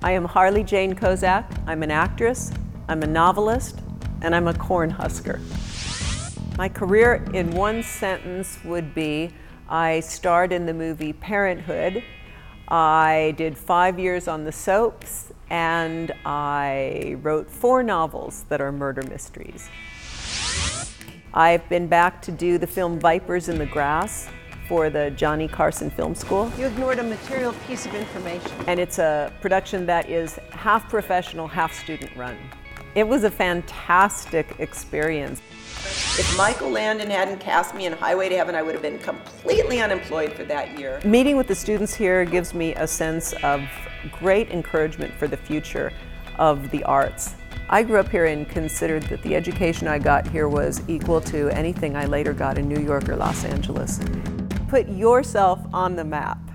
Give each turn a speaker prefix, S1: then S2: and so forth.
S1: I am Harley Jane Kozak. I'm an actress, I'm a novelist, and I'm a corn husker. My career in one sentence would be I starred in the movie Parenthood. I did five years on the soaps, and I wrote four novels that are murder mysteries. I've been back to do the film Vipers in the Grass for the Johnny Carson Film School.
S2: You ignored a material piece of information.
S1: And it's a production that is half professional, half student run. It was a fantastic experience.
S3: If Michael Landon hadn't cast me in Highway to Heaven, I would have been completely unemployed for that year.
S1: Meeting with the students here gives me a sense of great encouragement for the future of the arts. I grew up here and considered that the education I got here was equal to anything I later got in New York or Los Angeles. Put yourself on the map.